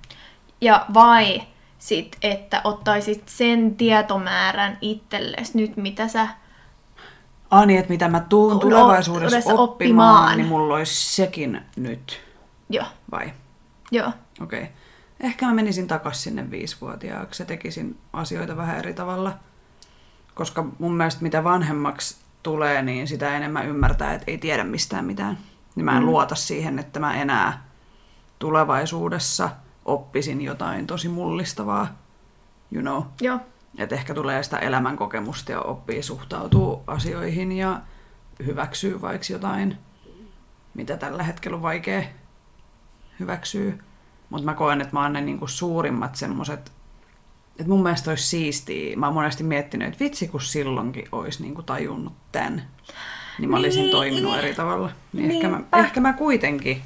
Ja vai sit, että ottaisit sen tietomäärän itsellesi nyt, mitä sä... Ah niin, että mitä mä tuun tulevaisuudessa oppimaan. oppimaan, niin mulla olisi sekin nyt, Joo, vai? joo. Okei. Okay. Ehkä mä menisin takaisin sinne viisivuotiaaksi ja tekisin asioita vähän eri tavalla. Koska mun mielestä mitä vanhemmaksi tulee, niin sitä enemmän ymmärtää, että ei tiedä mistään mitään. Niin mä en mm. luota siihen, että mä enää tulevaisuudessa oppisin jotain tosi mullistavaa. You know. Joo, Että ehkä tulee sitä elämänkokemusta ja oppii suhtautuu asioihin ja hyväksyy vaikka jotain, mitä tällä hetkellä on vaikea hyväksyä. Mutta mä koen, että mä oon ne niinku suurimmat semmoset, että mun mielestä olisi siistiä. Mä oon monesti miettinyt, että vitsi kun silloinkin olisi niinku tajunnut tämän, niin mä olisin Niin. toiminut eri tavalla. Niin ehkä, mä, Niinpä. ehkä mä kuitenkin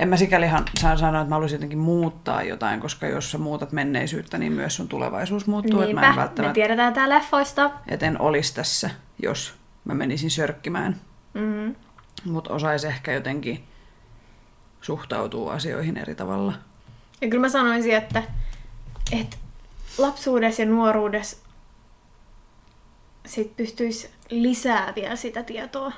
en mä sikälihan saa sanoa, että mä haluaisin jotenkin muuttaa jotain, koska jos sä muutat menneisyyttä, niin myös sun tulevaisuus muuttuu. Että mä en niinpä. Me tiedetään tää leffoista. et en olisi tässä, jos mä menisin sörkkimään. Mm. Mutta osais ehkä jotenkin suhtautuu asioihin eri tavalla. Ja kyllä mä sanoisin, että, että lapsuudessa ja nuoruudessa sit pystyisi lisää vielä sitä tietoa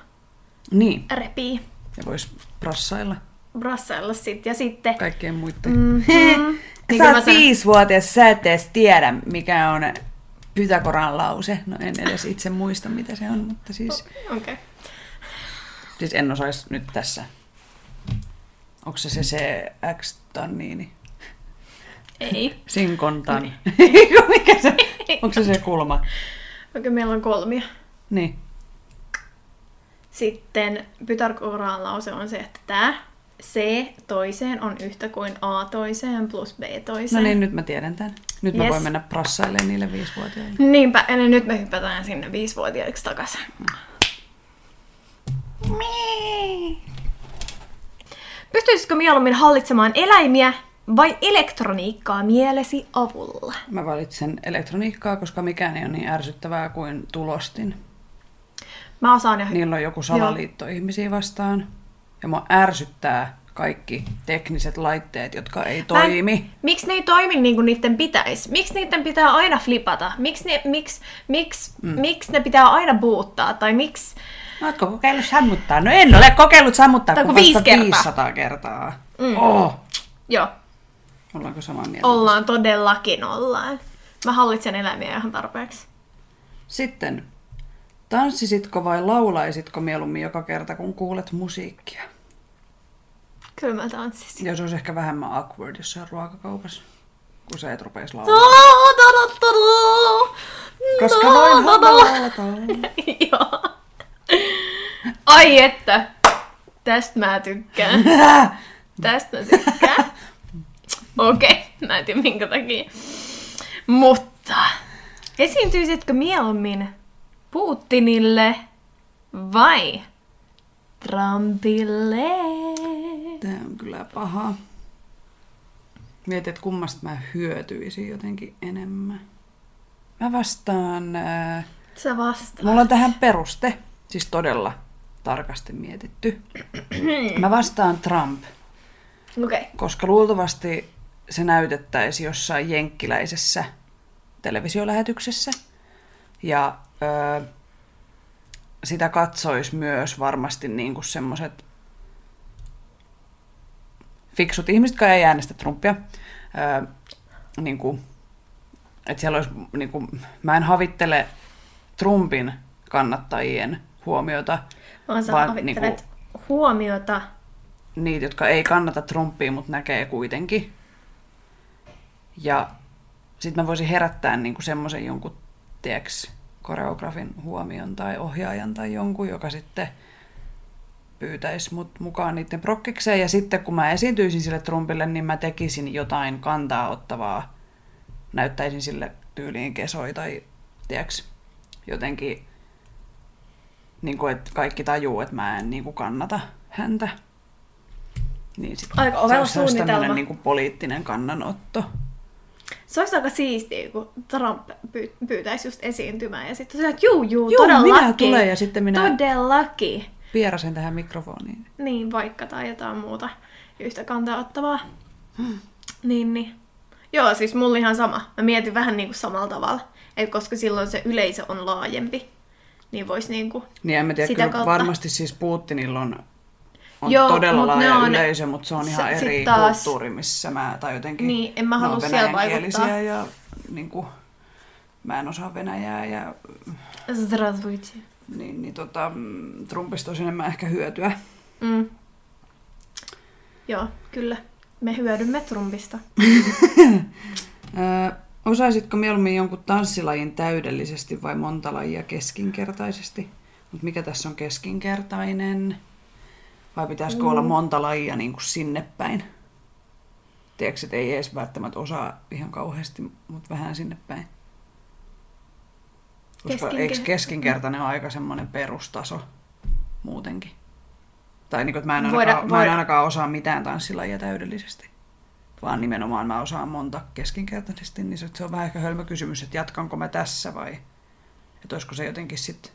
Niin, repii, ja vois prassailla brassailla sit. Ja sitten... kaikkien muiden. Mm-hmm. Sä kyllä mä oot viisivuotias, sä et edes tiedä, mikä on Pythagoran lause. No en edes itse muista, mitä se on, mutta siis, Okei. Okay. siis en osaisi nyt tässä. Onko se se, se X-tanniini? Ei. Sinkontan. mikä se? Onko se se kulma? Oikein meillä on kolmia. Niin. Sitten Pythagoran lause on se, että tämä C toiseen on yhtä kuin A toiseen plus B No toiseen. niin, nyt mä tiedän tämän. Nyt mä Yes. voin mennä prassailemaan niille viisivuotiaille. Niinpä, eli nyt me hypätään sinne viisivuotiaiksi takaisin. Pystyisitkö mieluummin hallitsemaan eläimiä vai elektroniikkaa mielesi avulla? Mä valitsen elektroniikkaa, koska mikään ei ole niin ärsyttävää kuin tulostin. Mä osaan jo... Niillä on joku salaliitto ihmisiä vastaan. Ja mua ärsyttää kaikki tekniset laitteet, jotka ei Mä toimi. Miksi ne ei toimi niin kuin niiden pitäisi? Miksi niiden pitää aina flipata? Miksi ne, miksi, miksi, mm. miksi ne pitää aina buuttaa? Tai miksi... Oletko kokeillut sammuttaa? No en ole kokeillut sammuttaa kuin kuin vasta viisi kertaa. 500 kertaa. Mm. Oh. Joo, Ollaanko samaa mieltä? ollaan todellakin ollaan. Mä hallitsen eläimiä ihan tarpeeksi. Sitten, tanssisitko vai laulaisitko mieluummin joka kerta, kun kuulet musiikkia? Kyllä mä tanssisin. Ja se olisi ehkä vähemmän awkward jossain ruokakaupassa, kun sä et rupeisi laulaa. Koska laulata. Joo. Ai että. Tästä mä tykkään. Tästä mä tykkään. Okei, okay. mä en tiedä minkä takia. Mutta esiintyisitkö mieluummin Putinille vai Trumpille? Tämä on kyllä paha. Mietin, että kummasta mä hyötyisin jotenkin enemmän. Mä vastaan... Äh, Sä vastaa. mulla on tähän peruste, siis todella tarkasti mietitty. Mä vastaan Trump. Okay. koska luultavasti se näytettäisiin jossain jenkkiläisessä televisiolähetyksessä. Ja sitä katsois myös varmasti niin kuin semmoset fiksut ihmiset, jotka ei äänestä Trumpia. Ö, niin kuin, että siellä olisi, niin kuin, mä en havittele Trumpin kannattajien huomiota, Vaan sä Vaan avittelet niinku- huomiota. niitä, jotka ei kannata Trumpia, mutta näkee kuitenkin. Ja sitten mä voisin herättää niinku semmoisen jonkun, tiedäks, koreografin huomion tai ohjaajan tai jonkun, joka sitten pyytäisi mut mukaan niiden prokkikseen. Ja sitten kun mä esiintyisin sille Trumpille, niin mä tekisin jotain kantaa ottavaa. Näyttäisin sille tyyliin kesoi tai tiedäks, jotenkin, niin kuin, että kaikki tajuu, että mä en niin kuin kannata häntä. Niin sit Aika se olisi suunnitelma. niin kuin poliittinen kannanotto. Se olisi aika siistiä, kun Trump pyy- pyytäisi just esiintymään ja sitten se että juu, juu, Juu, todellakin. minä tulen ja sitten minä- Todellakin. Pierasen tähän mikrofoniin. Niin, vaikka tai jotain muuta yhtä kantaa ottavaa. Niin, niin. Joo, siis mulla ihan sama. Mä mietin vähän niin kuin samalla tavalla. Et koska silloin se yleisö on laajempi, niin vois niinku... Niin en mä tiedä, Sitä kautta. varmasti siis Putinilla on, on Joo, todella laaja on- yleisö, mutta se on ihan se- eri taas- kulttuuri, missä mä, tai jotenkin Niin, en mä halua siellä vaikuttaa. ja niin kuin, mä en osaa venäjää ja Zdravstvuyte. niin, niin tota, mm, Trumpista olisi enemmän ehkä hyötyä. Mm. Joo, kyllä. Me hyödymme Trumpista. Osaisitko mieluummin jonkun tanssilajin täydellisesti vai monta lajia keskinkertaisesti? Mutta mikä tässä on keskinkertainen? Vai pitäisikö olla monta lajia niin kuin sinne päin? Tiedätkö, että ei edes välttämättä osaa ihan kauheasti, mutta vähän sinne päin. Koska Keskinker- eikö keskinkertainen ole aika semmoinen perustaso muutenkin? Tai niin kuin, että mä en, Voida- ainakaan, mä en voida- ainakaan osaa mitään tanssilajia täydellisesti. Vaan nimenomaan mä osaan monta keskinkertaisesti, niin se se on vähän ehkä hölmö kysymys, että jatkanko mä tässä vai että olisiko se jotenkin sitten,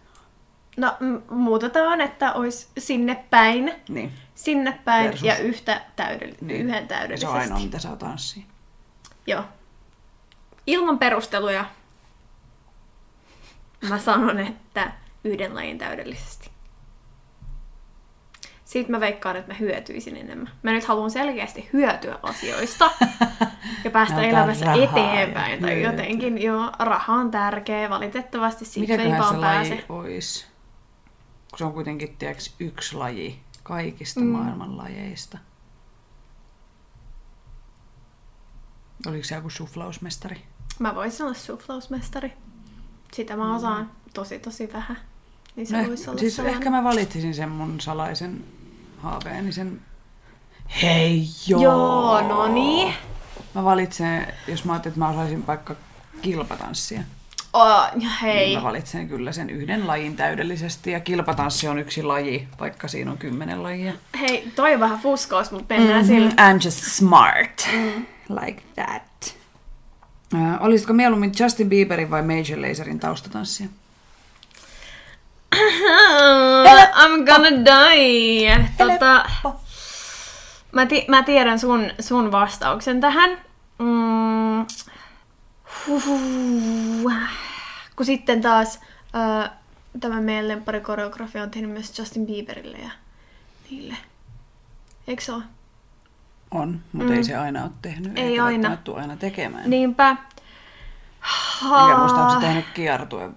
No, m- muutetaan, että olisi sinne päin, niin, sinne päin Versus- ja yhtä täydell- niin. yhden se on täydellisesti. ainoa mitä saa tanssiin. Joo. Ilman perusteluja mä sanon, että yhden lajin täydellisesti. Sitten mä veikkaan, että mä hyötyisin enemmän. Mä nyt haluan selkeästi hyötyä asioista ja päästä Näytän elämässä eteenpäin. ja Tai jotenkin, joo, raha on tärkeä. Valitettavasti siitä ei vaan laji pääse. olisi? Kun se on kuitenkin tiedätkö, yksi laji kaikista Mm. maailman lajeista. Oliko se joku suflausmestari? Mä voisin olla suflausmestari. Sitä mä osaan tosi tosi vähän. Niin se No, voisi olla siis sellainen. ehkä mä valitsisin sen mun salaisen haaveeni, sen... Hei joo! Joo, no niin. Mä valitsen, jos mä ajattelin, että mä osaisin vaikka kilpatanssia, Oh, hei. niin mä valitsen kyllä sen yhden lajin täydellisesti. Ja kilpatanssi on yksi laji, vaikka siinä on kymmenen lajia. Hei, toi on vähän fuskaus, mutta mennään mm-hmm. sillä. I'm just smart. Mm. Like that. Äh, olisitko mieluummin Justin Bieberin vai Major Lazerin taustatanssia? I'm gonna die. Tota, mä, ti- mä tiedän sun, sun vastauksen tähän. Mm. Huhhuh. Kun sitten taas äh, tämä meidän lempparikoreografia on tehnyt myös Justin Bieberille ja niille. Eikö se ole? On, mutta mm. ei se aina ole tehnyt. Ei eikä aina. tule aina tekemään. Niinpä. Mikä muista, onko se tehnyt kiertuen?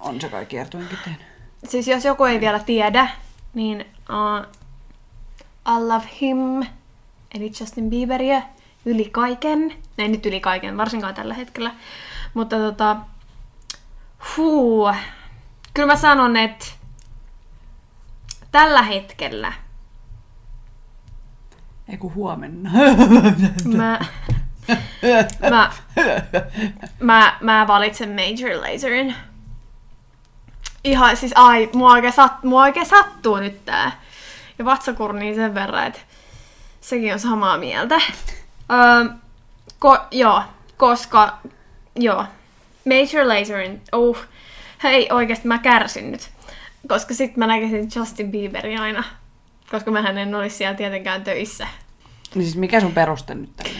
On se kai kiertuenkin tehnyt. Siis jos joku ei vielä tiedä, niin uh, I love him, eli Justin Bieberia, yli kaiken. Ei nyt yli kaiken, varsinkaan tällä hetkellä. Mutta tota, huu, kyllä mä sanon, että tällä hetkellä Ei kun huomenna. mä, mä, mä, mä valitsen Major Laserin. Ihan siis, ai, mua oikein, sat, mua oikein sattuu nyt tää. Ja vatsakurniin sen verran, että sekin on samaa mieltä. Öö, ko, joo, koska, joo, Major Laserin, uh, hei oikeesti mä kärsin nyt. Koska sit mä näkisin Justin Bieberin aina. Koska mähän en olisi siellä tietenkään töissä. niin siis mikä sun peruste nyt tälle?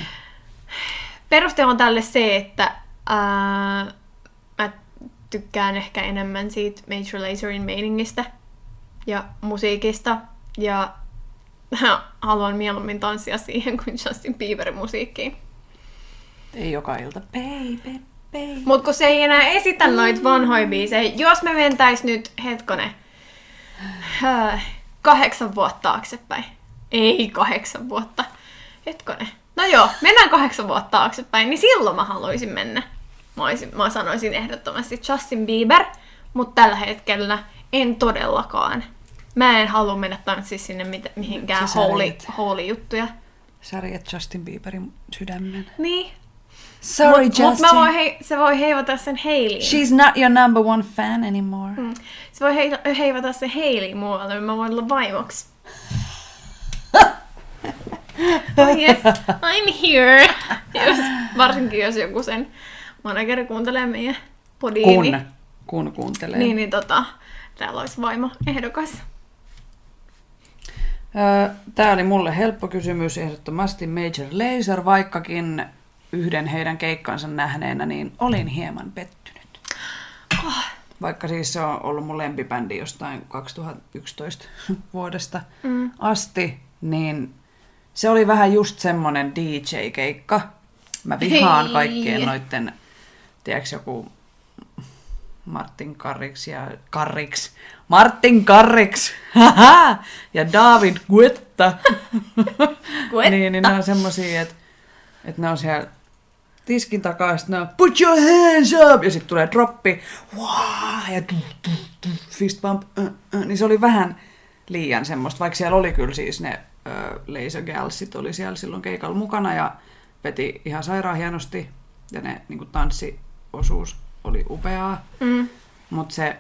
Peruste on tälle se, että ää, mä tykkään ehkä enemmän siitä Major Lazerin meiningistä ja musiikista ja haluan mieluummin tanssia siihen kuin Justin Bieberin musiikkiin. Ei joka ilta. Baby. Mut kun se ei enää esitä noita vanhoja biisejä, jos me mentäis nyt, hetkone, äh, kahdeksan vuotta taaksepäin. Ei kahdeksan vuotta. Hetkone. No joo, mennään kahdeksan vuotta taaksepäin, niin silloin mä haluaisin mennä. Mä, olisin, mä sanoisin ehdottomasti Justin Bieber, mutta tällä hetkellä en todellakaan. Mä en halua mennä tanssiin sinne mit- mihinkään Sä holy, holy juttuja. Sä Justin Bieberin sydämen. Niin. Sorry, Mut Justin. mä voin hei, se voi heivata sen Hailey. She's not your number one fan anymore. Mm. Se voi hei, heivata sen Hailey muualle, niin mä voin olla vaimoksi. oh yes, I'm here. Jos, varsinkin jos joku sen manageri kuuntelee meidän podiin. Kun, kun kuuntelee. niin, niin tota, täällä olisi vaimo ehdokas. Tämä oli mulle helppo kysymys, ehdottomasti Major Lazer, vaikkakin yhden heidän keikkansa nähneenä, niin olin hieman pettynyt. Vaikka siis se on ollut mun lempibändi jostain 2011 vuodesta Mm. asti, niin se oli vähän just semmonen DJ-keikka. Mä vihaan Hei. kaikkien noitten, tiedätkö joku Martin Karriks ja Karriks. Martin Karriks! Ja David Guetta. Guetta. niin, niin ne on semmosia, että et ne on siellä tiskin takaa, sit ne on put your hands up, ja sitten tulee droppi, wow, ja tu, tu, tu, fist bump, uh, uh, niin se oli vähän liian semmoista, vaikka siellä oli kyllä siis ne uh, Laser Galsit oli siellä silloin keikalla mukana, ja veti ihan sairaan hienosti, ja ne niin tanssiosuus oli upeaa, Mm. mutta se,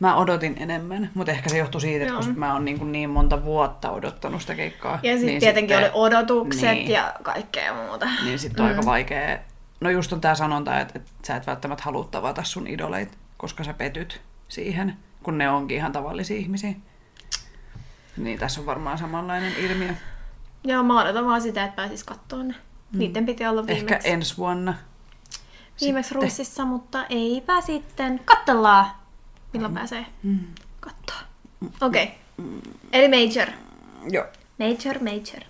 mä odotin enemmän, mutta ehkä se johtui siitä, että koska mä oon niin, niin monta vuotta odottanut sitä keikkaa. Ja sitten niin tietenkin sitten- oli odotukset Niin. ja kaikkea muuta. niin sitten on aika vaikea. No just on tää sanonta, että, että sä et välttämättä halua tavata sun idoleit, koska sä petyt siihen, kun ne onkin ihan tavallisia ihmisiä. Niin tässä on varmaan samanlainen ilmiö. Joo, mä odotan vaan sitä, että pääsis kattoon ne. Niiden piti olla viimeksi, Ehkä ensi vuonna. viimeksi sitten. Ruississa, mutta eipä sitten. Kattellaan, milloin pääsee Mm. kattoa. Okei. Okay. Eli Major. Joo. Major, Major.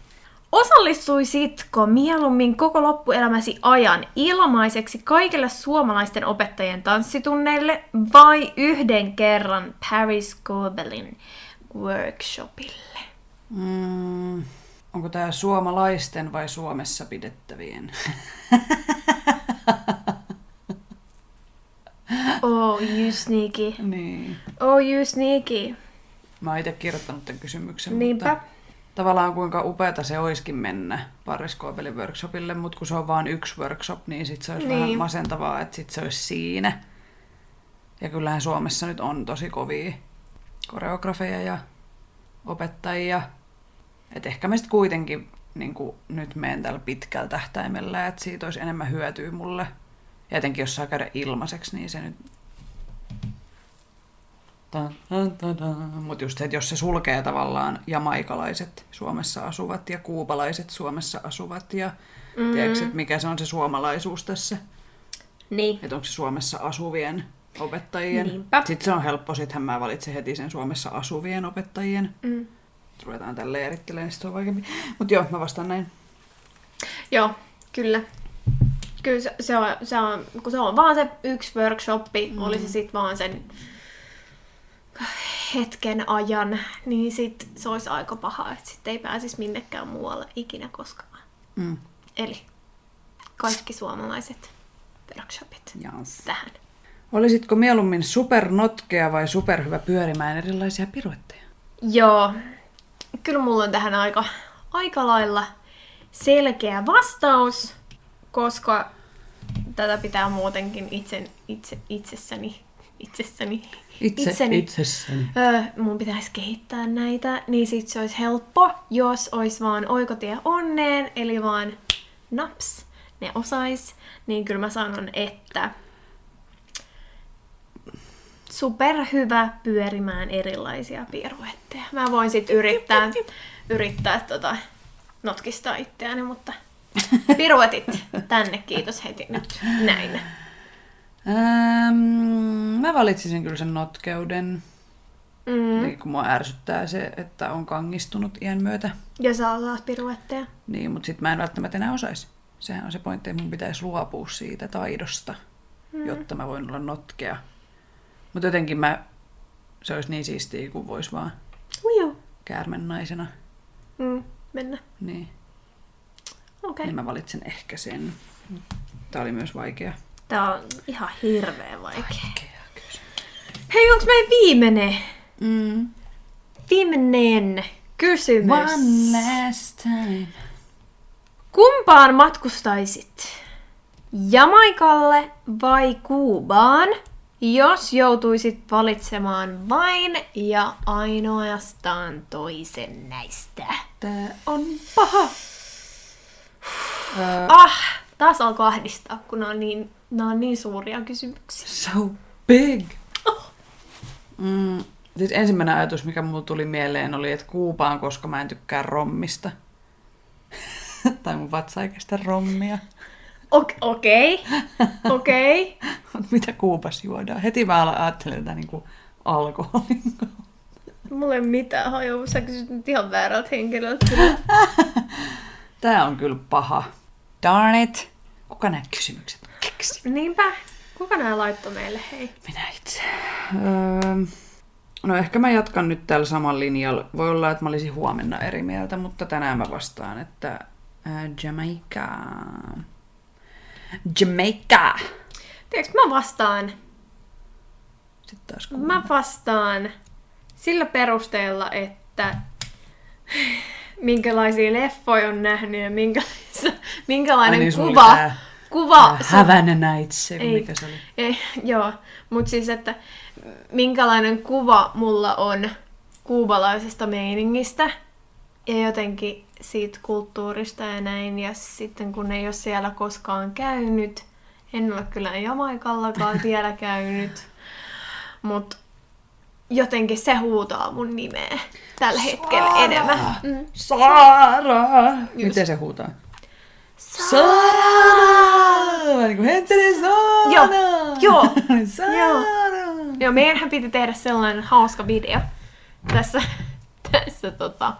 Osallistuisitko mieluummin koko loppuelämäsi ajan ilmaiseksi kaikille suomalaisten opettajien tanssitunneille vai yhden kerran Paris Gobelin workshopille? Mm, onko tää suomalaisten vai Suomessa pidettävien? Oh, you sneaky. niin. Oh, you sneaky. Mä oon itse kirjoittanut tämän kysymyksen, Niinpä. mutta tavallaan kuinka upeata se olisikin mennä Pariskoopelin workshopille, mutta kun se on vain yksi workshop, niin sit se olisi niin. vähän masentavaa, että sit se olisi siinä. Ja kyllähän Suomessa nyt on tosi kovia koreografeja ja opettajia. Et ehkä mä sitten kuitenkin niin nyt menen tällä pitkällä tähtäimellä, että siitä olisi enemmän hyötyä mulle. Ja etenkin jos saa käydä ilmaiseksi, niin se nyt mutta just se, että jos se sulkee tavallaan jamaikalaiset Suomessa asuvat ja kuupalaiset Suomessa asuvat ja mm. tiedätkö, että mikä se on se suomalaisuus tässä, Niin. että onko se Suomessa asuvien opettajien. Niinpä. Sitten se on helppo, sittenhän mä valitsen heti sen Suomessa asuvien opettajien. Mm. Ruvetaan tälle erittelemään, niin se on vaikeampi. Mutta joo, mä vastaan näin. Joo, kyllä. Kyllä se, se, on, se, on, kun se on vaan se yksi workshoppi, mm. oli se sitten vaan sen hetken ajan, niin sit se olisi aika paha, että sitten ei pääsisi minnekään muualle ikinä koskaan. Mm. Eli kaikki suomalaiset workshopit Jans. tähän. Olisitko mieluummin supernotkea vai superhyvä pyörimään erilaisia piruetteja? Joo, kyllä mulla on tähän aika, aika lailla selkeä vastaus, koska tätä pitää muutenkin itse, itse, itsessäni, itsessäni, Itse, itseni, itsessäni. Öö, mun pitäisi kehittää näitä, niin sit se olisi helppo, jos olisi vaan oikotie onneen, eli vaan naps, ne osais, niin kyllä mä sanon, että superhyvä pyörimään erilaisia piruetteja. Mä voin sit yrittää, yrittää tota, notkistaa itseäni, mutta piruetit tänne, kiitos heti nyt näin. Ähm, mä valitsisin kyllä sen notkeuden, Mm. niin kun mua ärsyttää se, että on kangistunut iän myötä. Ja sä osaat piruetteja. Niin, mutta sit mä en välttämättä enää osaisi. Sehän on se pointti, että mun pitäisi luopua siitä taidosta. mm. jotta mä voin olla notkea. Mutta jotenkin mä, se olisi niin siistiä, kun vois vaan Uju. käärmennaisena. Mm, mennä. Niin, Okei. Okay. niin mä valitsen ehkä sen. Tää oli myös vaikea. Tää on ihan hirveän vaikea. Hei, onks meidän viimeinen, Mm. viimeinen kysymys? One last time. Kumpaan matkustaisit? Jamaikalle vai Kuubaan, jos joutuisit valitsemaan vain ja ainoastaan toisen näistä? Tää on paha. Ah, taas alkoi ahdistaa, kun nämä on niin, nämä on niin suuria kysymyksiä. so big. Mm. Siis ensimmäinen ajatus, mikä mulle tuli mieleen, oli, että Kuupaan, koska mä en tykkää rommista. tai mun vatsa ei kestä rommia. Ok- Okei, okei. Mut mitä Kuupassa juodaan? Heti mä aloin ajattelemaan tätä niin alkoholin. Mulla ei mitään hajua, sä kysyt nyt ihan väärältä henkilöltä. Tää on kyllä paha. Darn it. Kuka nämä kysymykset keksi? Niinpä. Kuka nämä laittoi meille, hei? Minä itse. Öö, no ehkä mä jatkan nyt tällä samalla linjalla. Voi olla, että mä olisin huomenna eri mieltä, mutta tänään mä vastaan, että äh, Jamaica. Jamaica. Tiedätkö, mä vastaan, Sitten taas mä vastaan sillä perusteella, että minkälaisia leffoja on nähnyt ja minkälainen Ai niin, kuva, tää- kuva Tää Havana Nights, se, Ei. mikä se oli. Ei, joo, mutta siis, että minkälainen kuva mulla on kuubalaisesta meiningistä ja jotenkin siitä kulttuurista ja näin. Ja sitten kun ei ole siellä koskaan käynyt, en ole kyllä Jamaikallakaan vielä käynyt, mutta jotenkin se huutaa mun nimeä tällä hetkellä enemmän. Mm. Saara! Miten se huutaa? Saara! Vähän niin kuin Henttinen Saara! Joo, joo, Saara! Joo, meidänhän piti tehdä sellainen hauska video tässä, tässä tota,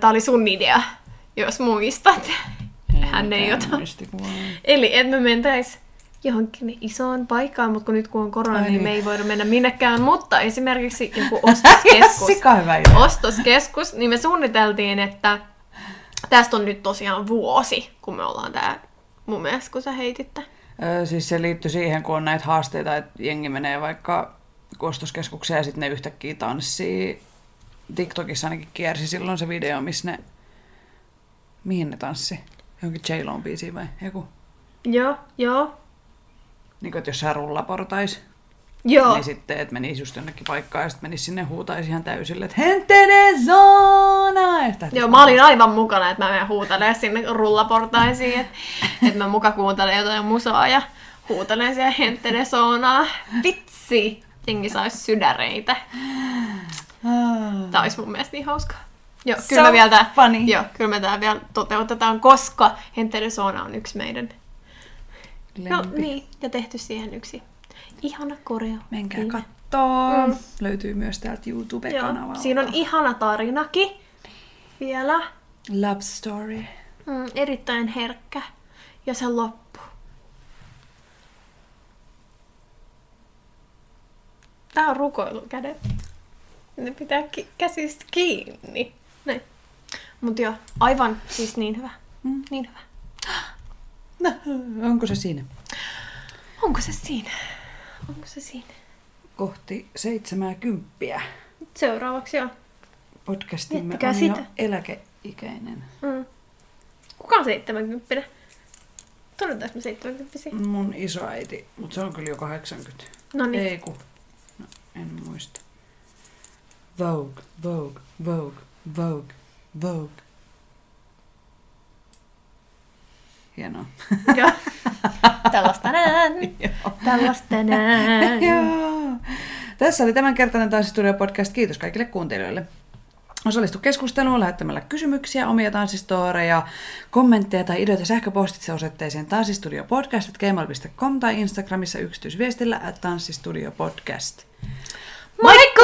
tää oli sun idea, jos muistat. Hän ei ota. Eli että me mentäis johonkin isoon paikkaan, mutta kun nyt kun on korona, Ai. niin me ei voida mennä minnekään. Mutta esimerkiksi joku ostoskeskus, ostoskeskus, niin me suunniteltiin, että tästä on nyt tosiaan vuosi, kun me ollaan tää mun mielestä, kun sä heititte. Ö, Siis se liittyy siihen, kun on näitä haasteita, että jengi menee vaikka kostoskeskukseen ja sitten ne yhtäkkiä tanssii. TikTokissa ainakin kiersi silloin se video, missä ne... Mihin ne tanssi? Johonkin j biisiin vai joku? Joo, joo, Niin kuin, että jos sä rullaportais, joo. niin sitten, että menisi just jonnekin paikkaan ja sitten menisi sinne huutaisi ihan täysille, että Hentene zona! Ja sitten Joo, mä olin aivan mukana, että mä menen huutalemaan sinne rullaportaisiin, että, että mä muka kuuntelen jotain musaa ja huutelen siellä henttene soonaa. Vitsi! Jengi sais sydäreitä. Tää olisi mun mielestä niin hauskaa. Joo, So kyllä me vielä tää, funny. joo, kyllä me tää vielä toteutetaan, koska henttene soona on yksi meidän. No Lempi. niin, ja tehty siihen yksi ihana koreo. Menkää Niin. kattoo. Mm. Löytyy myös täältä Joo, YouTube-kanavalta. siinä on ihana tarinakin vielä. Love story. Mm, erittäin herkkä. Ja se loppu. Tää on rukoilukädet. Ne pitää ki- käsistä kiinni. Näin. Mut joo, aivan siis niin hyvä. Mm. Niin hyvä. No, onko se siinä? Onko se siinä? Onko se siinä? Kohti seitsemääkymppiä. Seuraavaksi joo. Podcastimme Miettikää on sitä. jo eläkeikäinen. Mm. Kuka on 70? Todetaanko me 70 Mun isoäiti, mutta se on kyllä jo 80. No niin. Ei ku. No, en muista. Vogue, Vogue, Vogue, Vogue, Vogue. Hienoa. Joo. Tällaista. Joo. Tällaista. Joo. Tässä oli tämänkertainen Tanssistudio podcast. Kiitos kaikille kuuntelijoille. Osallistu keskusteluun lähettämällä kysymyksiä, omia tanssistoreja, kommentteja tai ideoita sähköpostitse osoitteeseen tanssistudiopodcast.gmail.com tai Instagramissa yksityisviestillä at tanssistudiopodcast. Moikku!